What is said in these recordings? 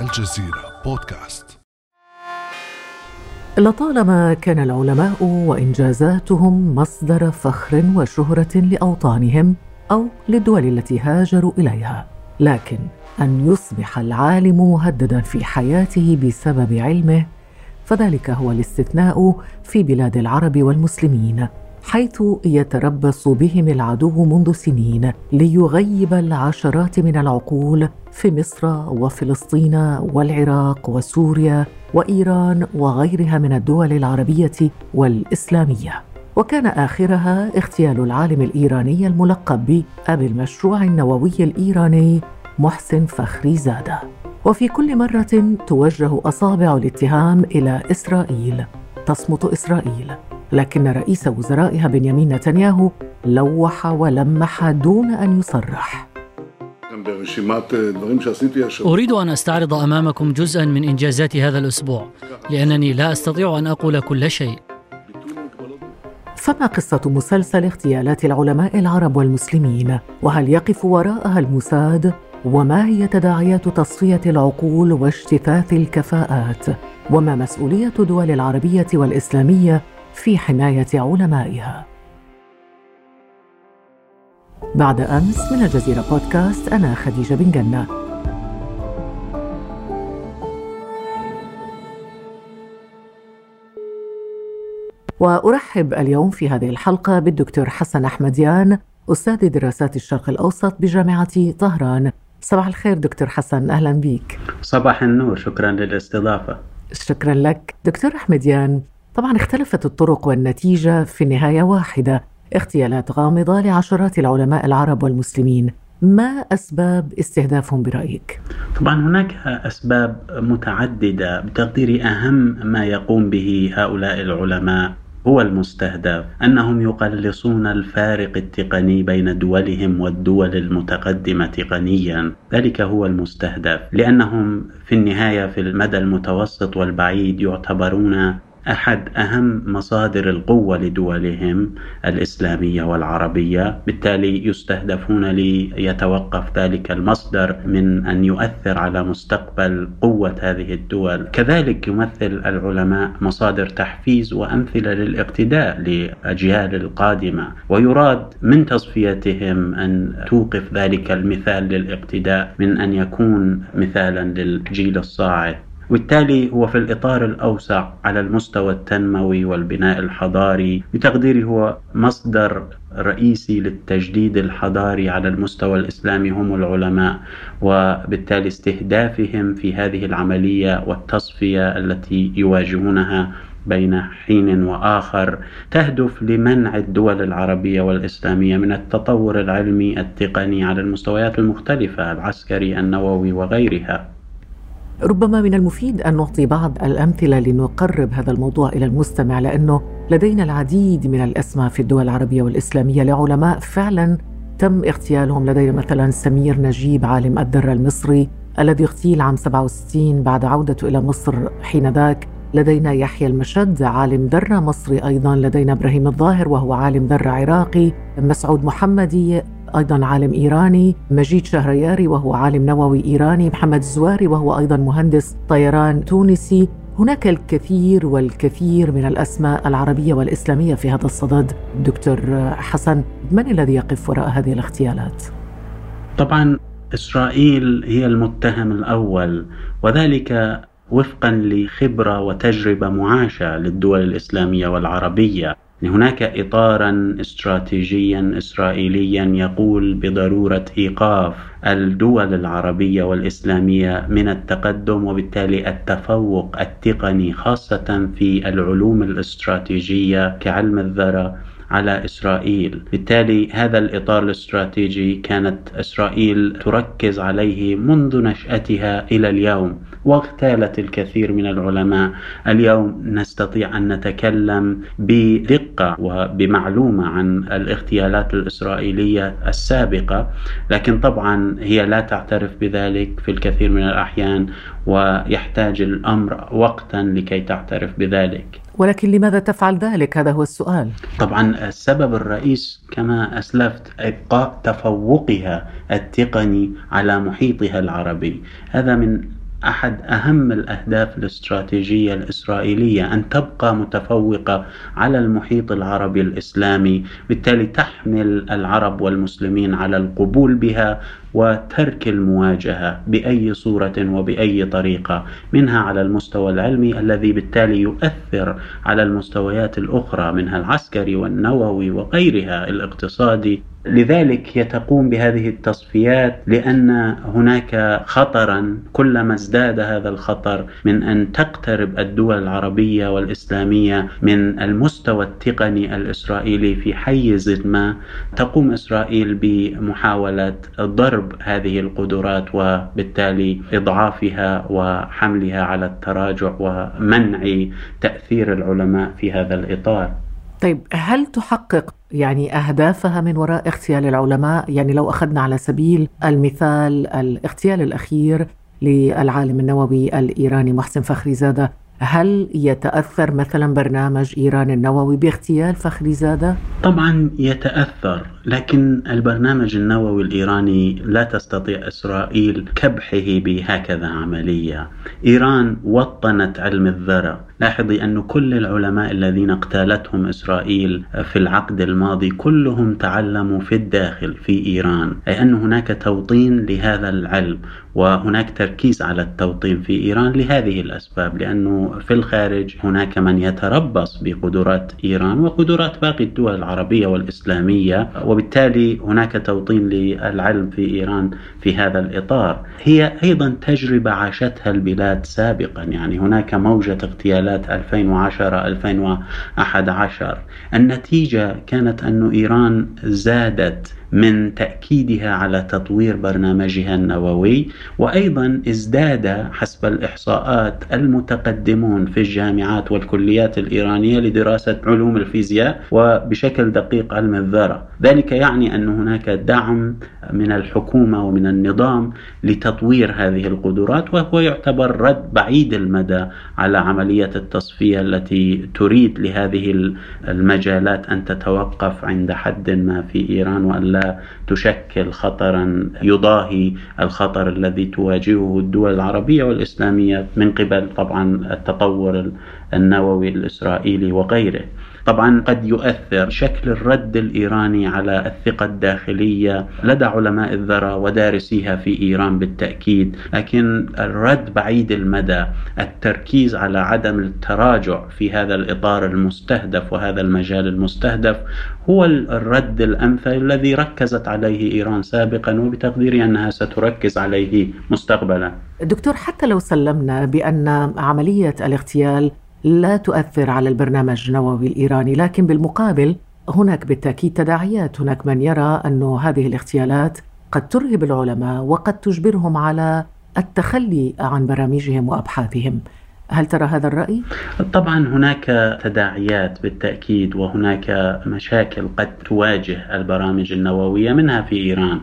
الجزيرة بودكاست. لطالما كان العلماء وإنجازاتهم مصدر فخر وشهرة لأوطانهم أو للدول التي هاجروا إليها لكن أن يصبح العالم مهددا في حياته بسبب علمه فذلك هو الاستثناء في بلاد العرب والمسلمين. حيث يتربص بهم العدو منذ سنين ليغيب العشرات من العقول في مصر وفلسطين والعراق وسوريا وإيران وغيرها من الدول العربية والإسلامية. وكان آخرها اغتيال العالم الإيراني الملقب بابي المشروع النووي الإيراني محسن فخري زادة. وفي كل مرة توجه أصابع الاتهام إلى إسرائيل تصمت إسرائيل. لكن رئيس وزرائها بنيامين نتنياهو لوح ولمح دون أن يصرح أريد أن أستعرض أمامكم جزءا من إنجازات هذا الأسبوع لأنني لا أستطيع أن أقول كل شيء فما قصة مسلسل اغتيالات العلماء العرب والمسلمين؟ وهل يقف وراءها الموساد؟ وما هي تداعيات تصفية العقول واجتثاث الكفاءات؟ وما مسؤولية الدول العربية والإسلامية في حماية علمائها؟ بعد أمس من الجزيرة بودكاست أنا خديجة بن جنة. وأرحب اليوم في هذه الحلقة بالدكتور حسن أحمديان أستاذ دراسات الشرق الأوسط بجامعة طهران. صباح الخير دكتور حسن أهلا بك صباح النور شكرا للاستضافة. شكرا لك. دكتور أحمديان طبعا اختلفت الطرق والنتيجة في النهاية واحدة اغتيالات غامضة لعشرات العلماء العرب والمسلمين. ما أسباب استهدافهم برأيك؟ طبعا هناك أسباب متعددة بتقديري. أهم ما يقوم به هؤلاء العلماء هو المستهدف أنهم يقلصون الفارق التقني بين دولهم والدول المتقدمة تقنيا. ذلك هو المستهدف لأنهم في النهاية في المدى المتوسط والبعيد يعتبرون أحد أهم مصادر القوة لدولهم الإسلامية والعربية، بالتالي يستهدفون ليتوقف ذلك المصدر من أن يؤثر على مستقبل قوة هذه الدول، كذلك يمثل العلماء مصادر تحفيز وأمثلة للاقتداء لاجيال القادمة، ويراد من تصفيتهم أن توقف ذلك المثال للاقتداء من أن يكون مثالا للجيل الصاعد. وبالتالي هو في الإطار الأوسع على المستوى التنموي والبناء الحضاري بتقديري هو مصدر رئيسي للتجديد الحضاري على المستوى الإسلامي هم العلماء وبالتالي استهدافهم في هذه العملية والتصفية التي يواجهونها بين حين وآخر تهدف لمنع الدول العربية والإسلامية من التطور العلمي التقني على المستويات المختلفة العسكري النووي وغيرها. ربما من المفيد أن نعطي بعض الأمثلة لنقرب هذا الموضوع إلى المستمع لأنه لدينا العديد من الأسماء في الدول العربية والإسلامية. لعلماء فعلا تم اغتيالهم. لدينا مثلا سمير نجيب عالم الذره المصري الذي اغتيل عام 67 بعد عودته إلى مصر حين ذاك لدينا يحيى المشد عالم ذرة مصري أيضا لدينا إبراهيم الظاهر وهو عالم ذرة عراقي مسعود محمدي أيضا عالم إيراني مجيد شهرياري وهو عالم نووي إيراني محمد الزواري وهو أيضا مهندس طيران تونسي هناك الكثير والكثير من الأسماء العربية والإسلامية في هذا الصدد دكتور حسن من الذي يقف وراء هذه الاغتيالات؟ طبعا إسرائيل هي المتهم الأول وذلك وفقا لخبرة وتجربة معاشة للدول الإسلامية والعربية. هناك اطارا استراتيجيا اسرائيليا يقول بضرورة إيقاف الدول العربية والإسلامية من التقدم وبالتالي التفوق التقني خاصة في العلوم الاستراتيجية كعلم الذرة. على إسرائيل، بالتالي هذا الإطار الاستراتيجي كانت إسرائيل تركز عليه منذ نشأتها إلى اليوم، واغتالت الكثير من العلماء، اليوم نستطيع أن نتكلم بدقة وبمعلومة عن الاغتيالات الإسرائيلية السابقة، لكن طبعا هي لا تعترف بذلك في الكثير من الأحيان. ويحتاج الأمر وقتا لكي تعترف بذلك. ولكن لماذا تفعل ذلك؟ هذا هو السؤال. طبعا السبب الرئيس كما أسلفت إبقاء تفوقها التقني على محيطها العربي، هذا من أحد أهم الأهداف الاستراتيجية الإسرائيلية أن تبقى متفوقة على المحيط العربي الإسلامي، بالتالي تحمل العرب والمسلمين على القبول بها وترك المواجهة بأي صورة وبأي طريقة، منها على المستوى العلمي الذي بالتالي يؤثر على المستويات الأخرى منها العسكري والنووي وغيرها الاقتصادي. لذلك هي تقوم بهذه التصفيات لأن هناك خطرا كلما ازداد هذا الخطر من أن تقترب الدول العربية والإسلامية من المستوى التقني الإسرائيلي في حيز ما تقوم إسرائيل بمحاولة ضرب هذه القدرات وبالتالي إضعافها وحملها على التراجع ومنع تأثير العلماء في هذا الإطار. طيب هل تحقق يعني أهدافها من وراء اغتيال العلماء يعني لو أخذنا على سبيل المثال الاغتيال الأخير للعالم النووي الإيراني محسن فخري زادة هل يتأثر مثلا برنامج إيران النووي باغتيال فخري زادة؟ طبعا يتأثر لكن البرنامج النووي الإيراني لا تستطيع إسرائيل كبحه بهكذا عملية إيران وطنت علم الذرة لاحظي أن كل العلماء الذين اقتالتهم إسرائيل في العقد الماضي كلهم تعلموا في الداخل في إيران أي أن هناك توطين لهذا العلم وهناك تركيز على التوطين في إيران لهذه الأسباب لأنه في الخارج هناك من يتربص بقدرات إيران وقدرات باقي الدول العربية والإسلامية وبالتالي هناك توطين للعلم في إيران في هذا الإطار. هي أيضا تجربة عاشتها البلاد سابقا يعني هناك موجة اغتيالات 2010 2011 النتيجة كانت أن إيران زادت من تأكيدها على تطوير برنامجها النووي وأيضا ازداد حسب الإحصاءات المتقدمون في الجامعات والكليات الإيرانية لدراسة علوم الفيزياء وبشكل دقيق علم الذرة، ذلك يعني أن هناك دعم من الحكومة ومن النظام لتطوير هذه القدرات وهو يعتبر رد بعيد المدى على عملية التصفية التي تريد لهذه المجالات أن تتوقف عند حد ما في إيران وأن تشكل خطرا يضاهي الخطر الذي تواجهه الدول العربية والإسلامية من قبل طبعا التطور النووي الإسرائيلي وغيره. طبعا قد يؤثر شكل الرد الإيراني على الثقة الداخلية لدى علماء الذرة ودارسيها في إيران بالتأكيد، لكن الرد بعيد المدى، التركيز على عدم التراجع في هذا الإطار المستهدف وهذا المجال المستهدف هو الرد الامثل الذي ركزت عليه إيران سابقا وبتقديري أنها ستركز عليه مستقبلا. دكتور حتى لو سلمنا بأن عملية الاغتيال لا تؤثر على البرنامج النووي الإيراني، لكن بالمقابل هناك بالتأكيد تداعيات، هناك من يرى أن هذه الاغتيالات قد ترهب العلماء وقد تجبرهم على التخلي عن برامجهم وأبحاثهم. هل ترى هذا الرأي؟ طبعا هناك تداعيات بالتأكيد وهناك مشاكل قد تواجه البرامج النووية منها في إيران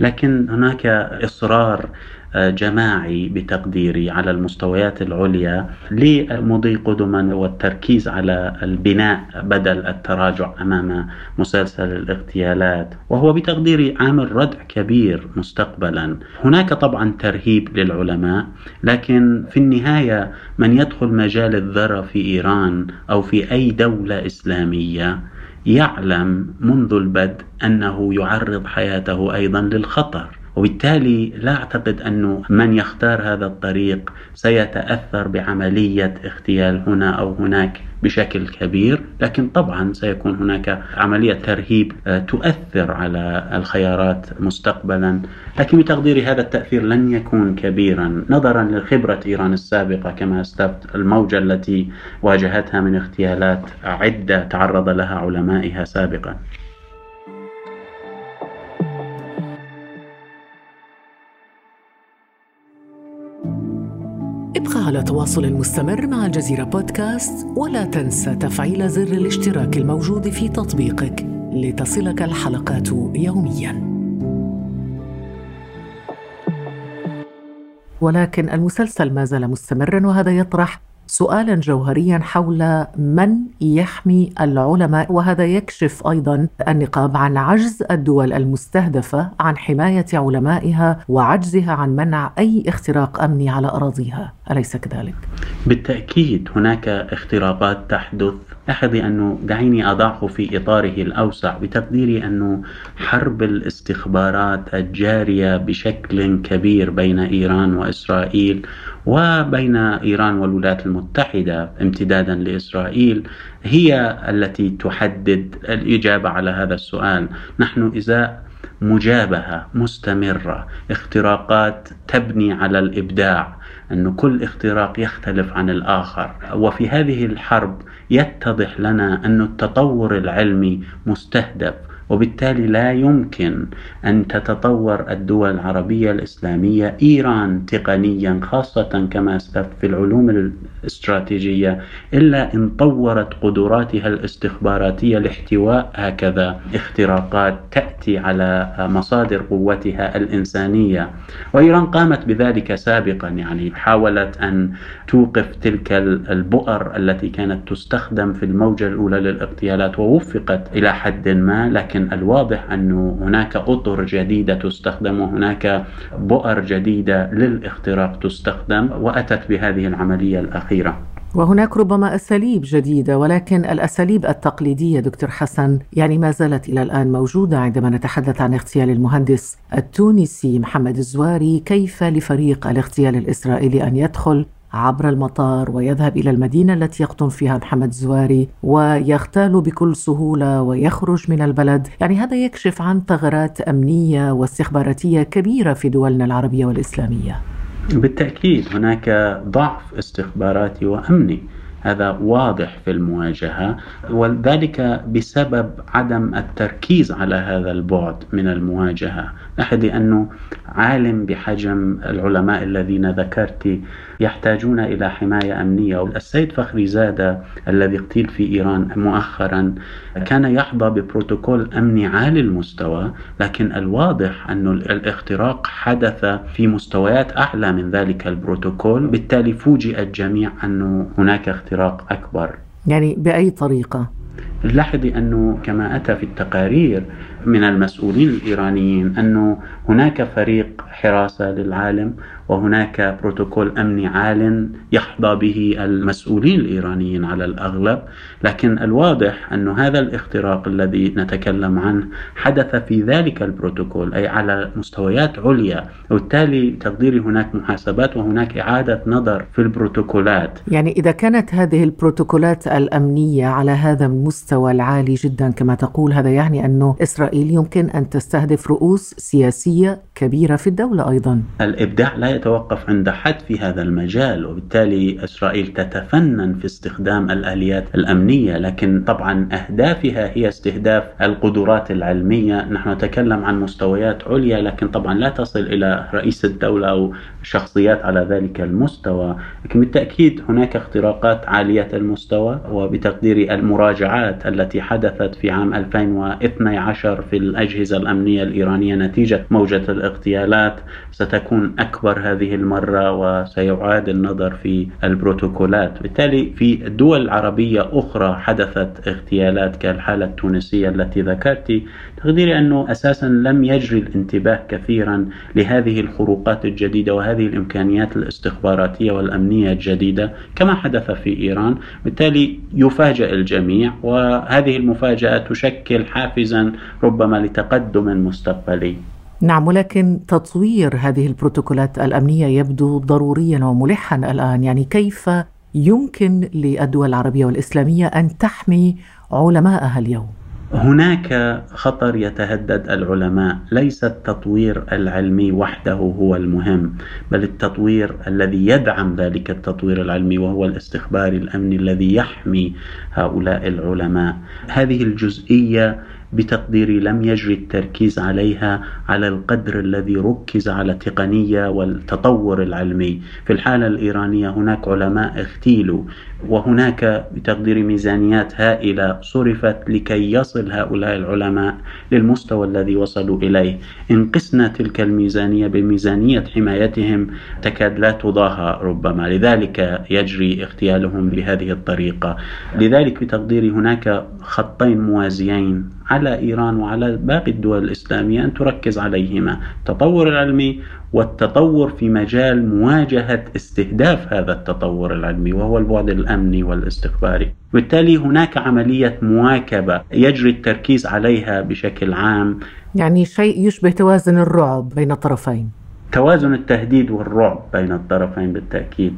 لكن هناك إصرار جماعي بتقديري على المستويات العليا لمضي قدما والتركيز على البناء بدل التراجع أمام مسلسل الاغتيالات. وهو بتقديري عامل ردع كبير مستقبلا. هناك طبعا ترهيب للعلماء لكن في النهاية من يدخل مجال الذرة في إيران أو في أي دولة إسلامية يعلم منذ البدء أنه يعرض حياته أيضا للخطر. وبالتالي لا أعتقد أنه من يختار هذا الطريق سيتأثر بعملية اغتيال هنا أو هناك بشكل كبير لكن طبعا سيكون هناك عملية ترهيب آه، تؤثر على الخيارات مستقبلا. لكن بتقديري هذا التأثير لن يكون كبيرا. نظرا لخبره إيران السابقة كما اسلفت الموجة التي واجهتها من اغتيالات عدة تعرض لها علمائها سابقا. على تواصل مستمر مع الجزيرة بودكاست ولا تنسى تفعيل زر الاشتراك الموجود في تطبيقك لتصلك الحلقات يومياً. ولكن المسلسل ما زال مستمرا وهذا يطرح سؤالا جوهريا حول من يحمي العلماء وهذا يكشف أيضا النقاب عن عجز الدول المستهدفة عن حماية علمائها وعجزها عن منع أي اختراق أمني على أراضيها، أليس كذلك؟ بالتأكيد هناك اختراقات تحدث لاحظي أنه دعيني أضعه في إطاره الأوسع بتقديري أنه حرب الاستخبارات الجارية بشكل كبير بين إيران وإسرائيل وبين إيران والولايات المتحدة امتدادا لإسرائيل هي التي تحدد الإجابة على هذا السؤال. نحن إزاء مجابهة مستمرة. اختراقات تبني على الإبداع أن كل اختراق يختلف عن الآخر. وفي هذه الحرب يتضح لنا أن التطور العلمي مستهدف. وبالتالي لا يمكن أن تتطور الدول العربية الإسلامية إيران تقنيا خاصة كما أسلفت في العلوم الاستراتيجية إلا إن طورت قدراتها الاستخباراتية لاحتواء هكذا اختراقات تأتي على مصادر قوتها الإنسانية. وإيران قامت بذلك سابقا يعني حاولت أن توقف تلك البؤر التي كانت تستخدم في الموجة الأولى للاغتيالات ووفقت إلى حد ما لكن لكن الواضح أنه هناك أطر جديدة تستخدم وهناك بؤر جديدة للاختراق تستخدم وأتت بهذه العملية الأخيرة. وهناك ربما أساليب جديدة ولكن الأساليب التقليدية دكتور حسن يعني ما زالت إلى الآن موجودة عندما نتحدث عن اغتيال المهندس التونسي محمد الزواري. كيف لفريق الاغتيال الإسرائيلي أن يدخل عبر المطار ويذهب إلى المدينة التي يقطن فيها محمد زواري ويغتال بكل سهولة ويخرج من البلد. يعني هذا يكشف عن ثغرات أمنية واستخباراتية كبيرة في دولنا العربية والإسلامية. بالتأكيد هناك ضعف استخباراتي وأمني. هذا واضح في المواجهة وذلك بسبب عدم التركيز على هذا البعد من المواجهة. أحد أنه عالم بحجم العلماء الذين ذكرت يحتاجون إلى حماية أمنية. السيد فخري زادة الذي اغتيل في إيران مؤخرا كان يحظى ببروتوكول أمني عالي المستوى لكن الواضح أن الاختراق حدث في مستويات أعلى من ذلك البروتوكول. بالتالي فوجئ الجميع أنه هناك اختراق أكبر. يعني بأي طريقة؟ لاحظي أنه كما أتى في التقارير من المسؤولين الإيرانيين أنه هناك فريق حراسة للعالم وهناك بروتوكول أمني عال يحظى به المسؤولين الإيرانيين على الأغلب لكن الواضح أن هذا الاختراق الذي نتكلم عنه حدث في ذلك البروتوكول أي على مستويات عليا وبالتالي تقديري هناك محاسبات وهناك إعادة نظر في البروتوكولات. يعني إذا كانت هذه البروتوكولات الأمنية على هذا المستوى العالي جدا. كما تقول هذا يعني أنه إسرائيل يمكن أن تستهدف رؤوس سياسية كبيرة في الدولة أيضا. الإبداع لا يتوقف عند حد في هذا المجال وبالتالي إسرائيل تتفنن في استخدام الآليات الأمنية. لكن طبعا أهدافها هي استهداف القدرات العلمية. نحن نتكلم عن مستويات عليا لكن طبعا لا تصل إلى رئيس الدولة أو شخصيات على ذلك المستوى لكن بالتأكيد هناك اختراقات عالية المستوى وبتقدير المراجعات التي حدثت في عام 2012 في الأجهزة الأمنية الإيرانية نتيجة موجة الاغتيالات. ستكون أكبر هذه المرة وسيعاد النظر في البروتوكولات. بالتالي في دول عربية أخرى حدثت اغتيالات كالحالة التونسية التي ذكرت. تقديري أنه أساسا لم يجري الانتباه كثيرا لهذه الخروقات الجديدة وهذه الإمكانيات الاستخباراتية والأمنية الجديدة كما حدث في إيران بالتالي يفاجأ الجميع وهذه المفاجأة تشكل حافزا ربما لتقدم مستقبلي. نعم ولكن تطوير هذه البروتوكولات الأمنية يبدو ضروريا وملحا الآن. يعني كيف يمكن للدول العربية والإسلامية أن تحمي علماءها اليوم؟ هناك خطر يتهدد العلماء. ليس التطوير العلمي وحده هو المهم بل التطوير الذي يدعم ذلك التطوير العلمي وهو الاستخباري الأمني الذي يحمي هؤلاء العلماء. هذه الجزئية بتقديري لم يجري التركيز عليها على القدر الذي ركز على التقنية والتطور العلمي. في الحالة الإيرانية هناك علماء اغتيلوا وهناك بتقدير ميزانيات هائلة صرفت لكي يصل هؤلاء العلماء للمستوى الذي وصلوا إليه. إن قسنا تلك الميزانية بميزانية حمايتهم تكاد لا تضاهى ربما. لذلك يجري اغتيالهم بهذه الطريقة. لذلك بتقديري هناك خطين موازيين. على إيران وعلى باقي الدول الإسلامية أن تركز عليهما التطور العلمي والتطور في مجال مواجهة استهداف هذا التطور العلمي وهو البعد الأمني والاستخباري. بالتالي هناك عملية مواكبة يجري التركيز عليها بشكل عام. يعني شيء يشبه توازن الرعب بين الطرفين. توازن التهديد والرعب بين الطرفين بالتأكيد.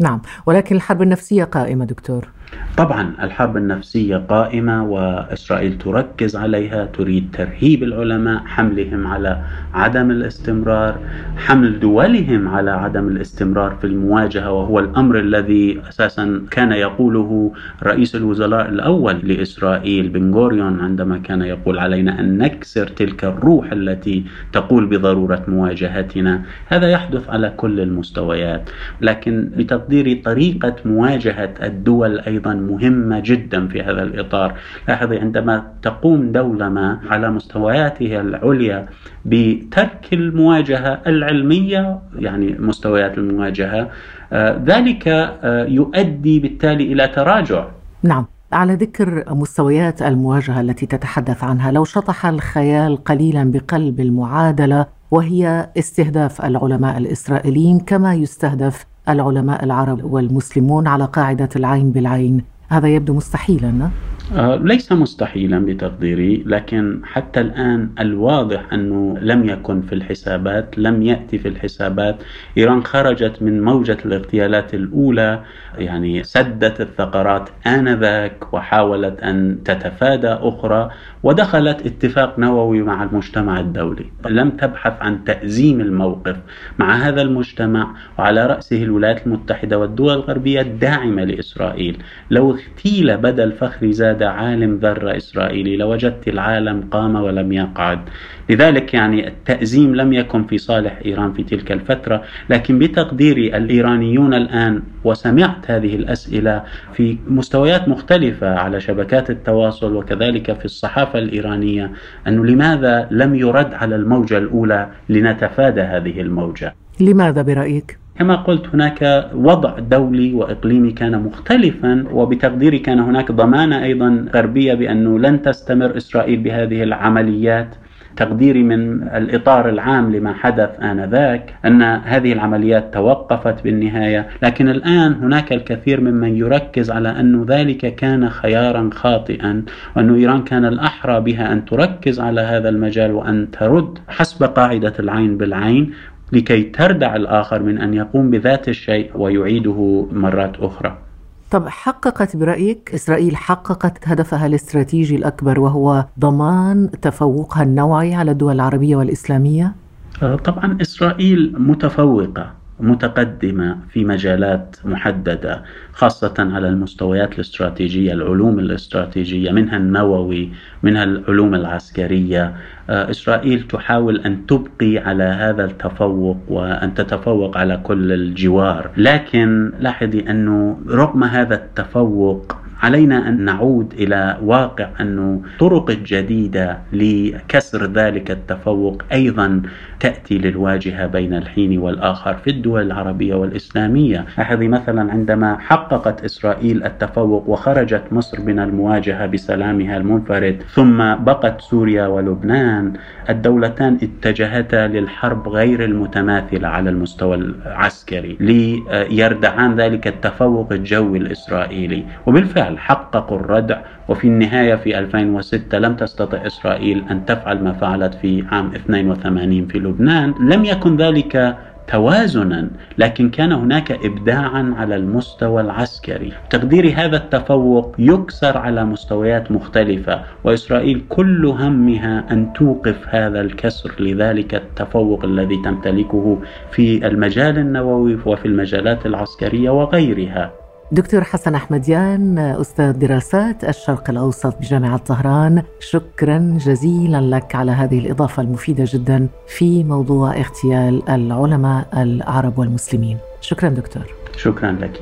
نعم ولكن الحرب النفسية قائمة دكتور. طبعا الحرب النفسية قائمة وإسرائيل تركز عليها تريد ترهيب العلماء حملهم على عدم الاستمرار حمل دولهم على عدم الاستمرار في المواجهة وهو الأمر الذي أساسا كان يقوله رئيس الوزراء الأول لإسرائيل بن غوريون عندما كان يقول علينا أن نكسر تلك الروح التي تقول بضرورة مواجهتنا. هذا يحدث على كل المستويات لكن بتقديري طريقة مواجهة الدول أيضا مهمة جدا في هذا الإطار. لاحظي عندما تقوم دولة ما على مستوياتها العليا بترك المواجهة العلمية يعني مستويات المواجهة آه، ذلك آه، يؤدي بالتالي إلى تراجع. نعم. على ذكر مستويات المواجهة التي تتحدث عنها لو شطح الخيال قليلا بقلب المعادلة وهي استهداف العلماء الإسرائيليين كما يستهدف العلماء العرب والمسلمون على قاعدة العين بالعين. هذا يبدو مستحيلا آه، ليس مستحيلا بتقديري لكن حتى الآن الواضح أنه لم يكن في الحسابات لم يأتي في الحسابات. إيران خرجت من موجة الاغتيالات الأولى يعني سدت الثغرات آنذاك وحاولت أن تتفادى أخرى ودخلت اتفاق نووي مع المجتمع الدولي. لم تبحث عن تأزيم الموقف مع هذا المجتمع وعلى رأسه الولايات المتحدة والدول الغربية الداعمة لإسرائيل. لو اغتيل بدل فخر زاد عالم ذرة إسرائيلي لوجدت العالم قام ولم يقعد. لذلك يعني التأزيم لم يكن في صالح إيران في تلك الفترة لكن بتقديري الإيرانيون الآن وسمعت هذه الأسئلة في مستويات مختلفة على شبكات التواصل وكذلك في الصحافة الإيرانية أنه لماذا لم يرد على الموجة الأولى لنتفادى هذه الموجة لماذا برأيك؟ كما قلت هناك وضع دولي وإقليمي كان مختلفا وبتقديري كان هناك ضمانة أيضا غربية بأنه لن تستمر إسرائيل بهذه العمليات تقديري من الإطار العام لما حدث آنذاك أن هذه العمليات توقفت بالنهاية لكن الآن هناك الكثير ممن يركز على أن ذلك كان خيارا خاطئا وأن إيران كان الأحرى بها أن تركز على هذا المجال وأن ترد حسب قاعدة العين بالعين لكي تردع الآخر من أن يقوم بذات الشيء ويعيده مرات أخرى. طب حققت برأيك إسرائيل حققت هدفها الاستراتيجي الأكبر وهو ضمان تفوقها النوعي على الدول العربية والإسلامية؟ آه، طبعا إسرائيل متفوقة متقدمة في مجالات محددة خاصة على المستويات الاستراتيجية العلوم الاستراتيجية منها النووي منها العلوم العسكرية. آه، إسرائيل تحاول أن تبقي على هذا التفوق وأن تتفوق على كل الجوار. لكن لاحظي أنه رغم هذا التفوق علينا أن نعود إلى واقع انه طرق جديدة لكسر ذلك التفوق أيضا تأتي للواجهة بين الحين والآخر في الدول العربية والإسلامية، لاحظي مثلا عندما حققت إسرائيل التفوق وخرجت مصر من المواجهة بسلامها المنفرد، ثم بقت سوريا ولبنان، الدولتان اتجهتا للحرب غير المتماثلة على المستوى العسكري ليردعان ذلك التفوق الجوي الإسرائيلي، وبالفعل بالفعل حققوا الردع وفي النهاية في 2006 لم تستطع إسرائيل أن تفعل ما فعلت في عام 82 في لبنان. لم يكن ذلك توازنا لكن كان هناك ابداعا على المستوى العسكري. تقدير هذا التفوق يكسر على مستويات مختلفة وإسرائيل كل همها أن توقف هذا الكسر. لذلك التفوق الذي تمتلكه في المجال النووي وفي المجالات العسكرية وغيرها. دكتور حسن أحمديان أستاذ دراسات الشرق الأوسط بجامعة طهران شكرا جزيلا لك على هذه الإضافة المفيدة جدا في موضوع اغتيال العلماء العرب والمسلمين. شكرا دكتور. شكرا لك.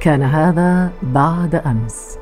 كان هذا بعد أمس.